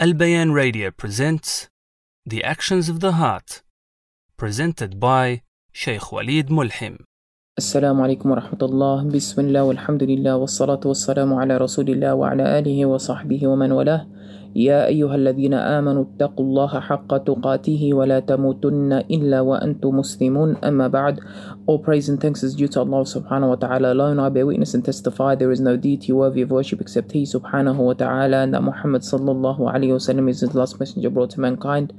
Al Bayan Radio presents The Actions of the Heart, presented by Sheikh Walid Mulhim. السلام عليكم ورحمة الله بسم الله والحمد لله والصلاة والسلام على رسول الله وعلى آله وصحبه ومن والاه يا أيها الذين آمنوا اتقوا الله حق تقاته ولا تموتن إلا وأنتم مسلمون أما بعد All praise and thanks is due to Allah subhanahu wa ta'ala alone I bear witness and testify there is no deity worthy of worship except He subhanahu wa ta'ala and that Muhammad sallallahu alayhi wa sallam is His last messenger brought to mankind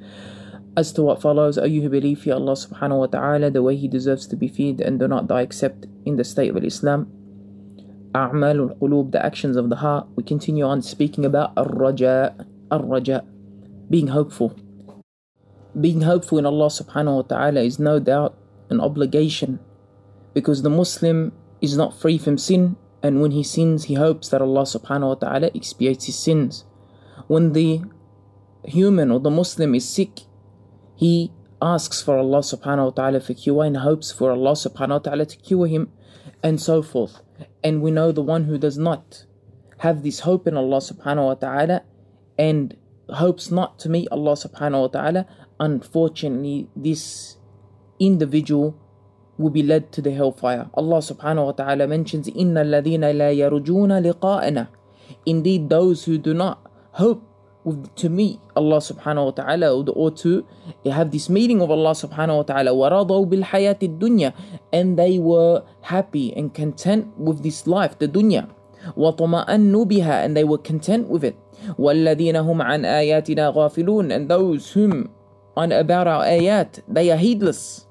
As to what follows, O you who believe in Allah subhanahu wa ta'ala the way He deserves to be feared and do not die except in the state of Islam. A'mal al-qulub, the actions of the heart. We continue on speaking about ar-raja, ar-raja, being hopeful. Being hopeful in Allah subhanahu wa ta'ala is no doubt an obligation because the Muslim is not free from sin and when he sins he hopes that Allah subhanahu wa ta'ala expiates his sins. When the human or the Muslim is sick he asks for Allah subhanahu wa ta'ala for cure and hopes for Allah subhanahu wa ta'ala to cure him and so forth. And we know the one who does not have this hope in Allah subhanahu wa ta'ala and hopes not to meet Allah subhanahu wa ta'ala, unfortunately this individual will be led to the hellfire. Allah subhanahu wa ta'ala mentions, إِنَّ الَّذِينَ لَا يَرْجُونَ لِقَاءَنَا Indeed, those who do not hope with, to meet Allah subhanahu wa ta'ala or to have this meeting of Allah subhanahu wa ta'ala وَرَضَوْا بِالْحَيَاةِ الدُّنْيَا and they were happy and content with this life, the dunya وَطَمَأَنُّوا بِهَا and they were content with it وَالَّذِينَ هُمْ عَنْ آيَاتِنَا غَافِلُونَ and those whom on about our ayat they are heedless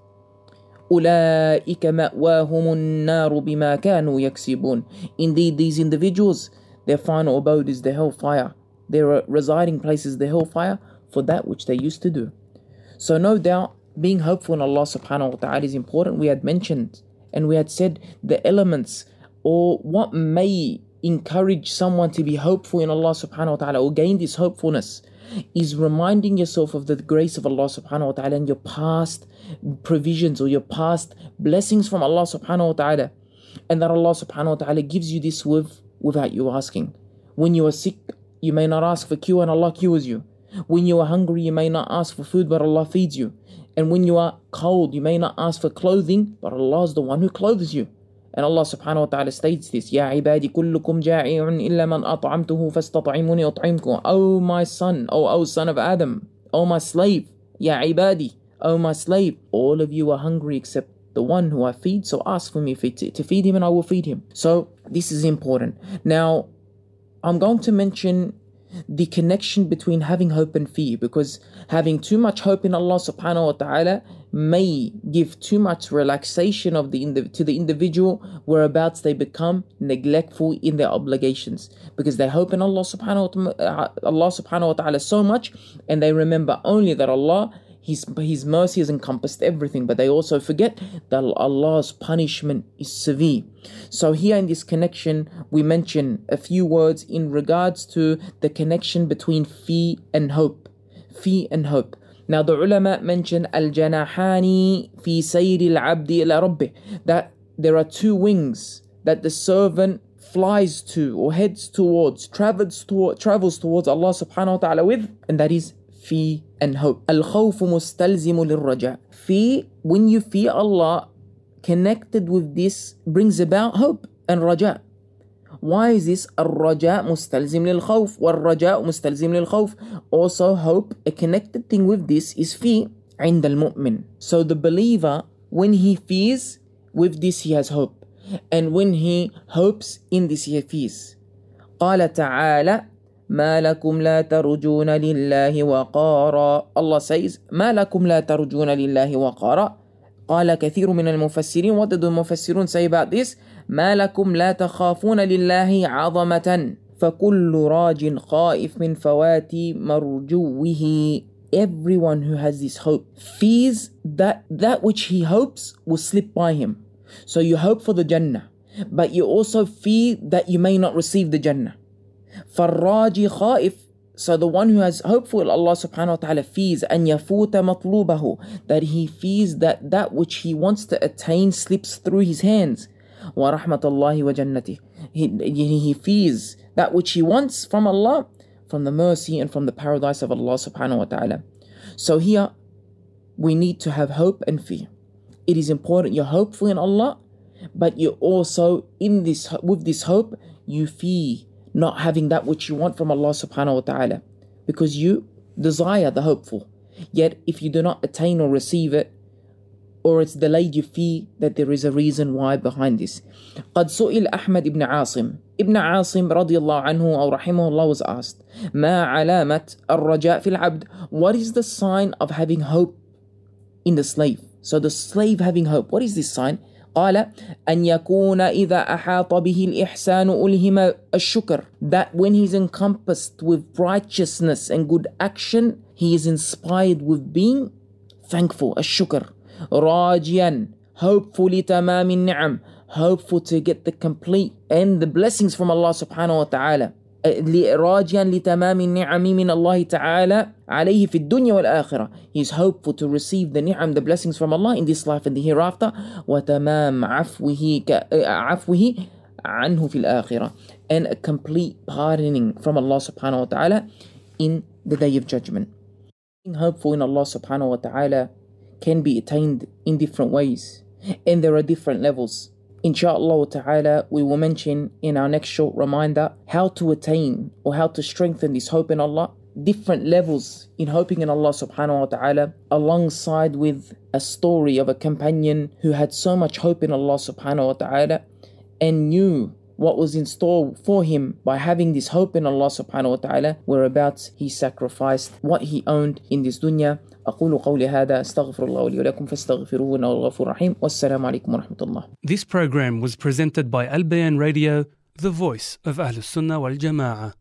أولئك مأواهم النار بما كانوا يكسبون Indeed these individuals their final abode is the hellfire their residing places the hellfire for that which they used to do. So no doubt being hopeful in Allah subhanahu wa ta'ala is important. We had mentioned and we had said the elements or what may encourage someone to be hopeful in Allah subhanahu wa ta'ala or gain this hopefulness is reminding yourself of the grace of Allah subhanahu wa ta'ala and your past provisions or your past blessings from Allah subhanahu wa ta'ala and that Allah subhanahu wa ta'ala gives you this with without you asking. When you are sick, you may not ask for cure and Allah cures you. When you are hungry, you may not ask for food, but Allah feeds you. And when you are cold, you may not ask for clothing, but Allah is the one who clothes you. And Allah subhanahu wa ta'ala states this, Ya ibadi kullukum ja'i'un illa man at'amtuhu fastat'imuni at'imkum. O oh my son, O, O son of Adam, O my slave, Ya ibadi, O my slave, all of you are hungry except the one who I feed, so ask for me to feed him and I will feed him. So this is important. Now, I'm going to mention the connection between having hope and fear because having too much hope in Allah subhanahu wa ta'ala may give too much relaxation of the to the individual whereabouts they become neglectful in their obligations because they hope in Allah subhanahu wa ta'ala, uh, Allah subhanahu wa ta'ala so much and they remember only that Allah his, his mercy has encompassed everything, but they also forget that Allah's punishment is severe. So, here in this connection, we mention a few words in regards to the connection between fee and hope. Fee and hope. Now, the ulama mention al janahani fi sayri al abdi ila rabbih that there are two wings that the servant flies to or heads towards, travels, to, travels towards Allah subhanahu wa ta'ala with, and that is fear and hope. الخوف مستلزم للرجاء. Fear, when you fear Allah, connected with this brings about hope and raja. Why is this الرجاء مستلزم للخوف والرجاء مستلزم للخوف? Also hope, a connected thing with this is fear عند المؤمن. So the believer, when he fears, with this he has hope. And when he hopes, in this he fears. قال تعالى ما لكم لا ترجون لله وقارا Allah says ما لكم لا ترجون لله وقارا قال كثير من المفسرين what did the المفسرون say about this ما لكم لا تخافون لله عظمة فكل راج خائف من فوات مرجوه everyone who has this hope fears that that which he hopes will slip by him so you hope for the Jannah but you also fear that you may not receive the Jannah فالراجي خائف so the one who has hope for Allah subhanahu wa ta'ala fears أن يفوت مطلوبه that he fears that that which he wants to attain slips through his hands ورحمة الله وجنته he, he fears that which he wants from Allah from the mercy and from the paradise of Allah subhanahu wa ta'ala. So here we need to have hope and fear. It is important you're hopeful in Allah, but you also in this with this hope you fear not having that which you want from Allah subhanahu wa ta'ala because you desire the hopeful. Yet if you do not attain or receive it, or it's delayed, you fear that there is a reason why behind this. قد سئل أحمد ibn عاصم Ibn Asim رضي الله عنه أو رحمه الله was asked ما علامة الرجاء في العبد What is the sign of having hope in the slave? So the slave having hope, what is this sign? قال أن يكون إذا أحاط به الإحسان ألهم الشكر that when he's encompassed with righteousness and good action he is inspired with being thankful الشكر راجيا hopeful لتمام النعم hopeful to get the complete and the blessings from Allah subhanahu wa ta'ala راجيا لتمام النعم من الله تعالى عليه في الدنيا والآخرة he is hopeful to receive the ni'am the blessings from Allah in this life and the hereafter وتمام عفوه عفوه عنه في الآخرة and a complete pardoning from Allah subhanahu wa ta'ala in the day of judgment being hopeful in Allah subhanahu wa ta'ala can be attained in different ways and there are different levels Inshallah ta'ala, we will mention in our next short reminder how to attain or how to strengthen this hope in Allah, different levels in hoping in Allah subhanahu wa ta'ala, alongside with a story of a companion who had so much hope in Allah subhanahu wa ta'ala and knew what was in store for him by having this hope in Allah subhanahu wa ta'ala, whereabouts he sacrificed what he owned in this dunya أقول قولي هذا أستغفر الله لي ولكم فاستغفروه إنه الغفور الرحيم والسلام عليكم ورحمة الله This program was presented by Al Bayan Radio, the voice of Ahlus Sunnah wal Jama'ah.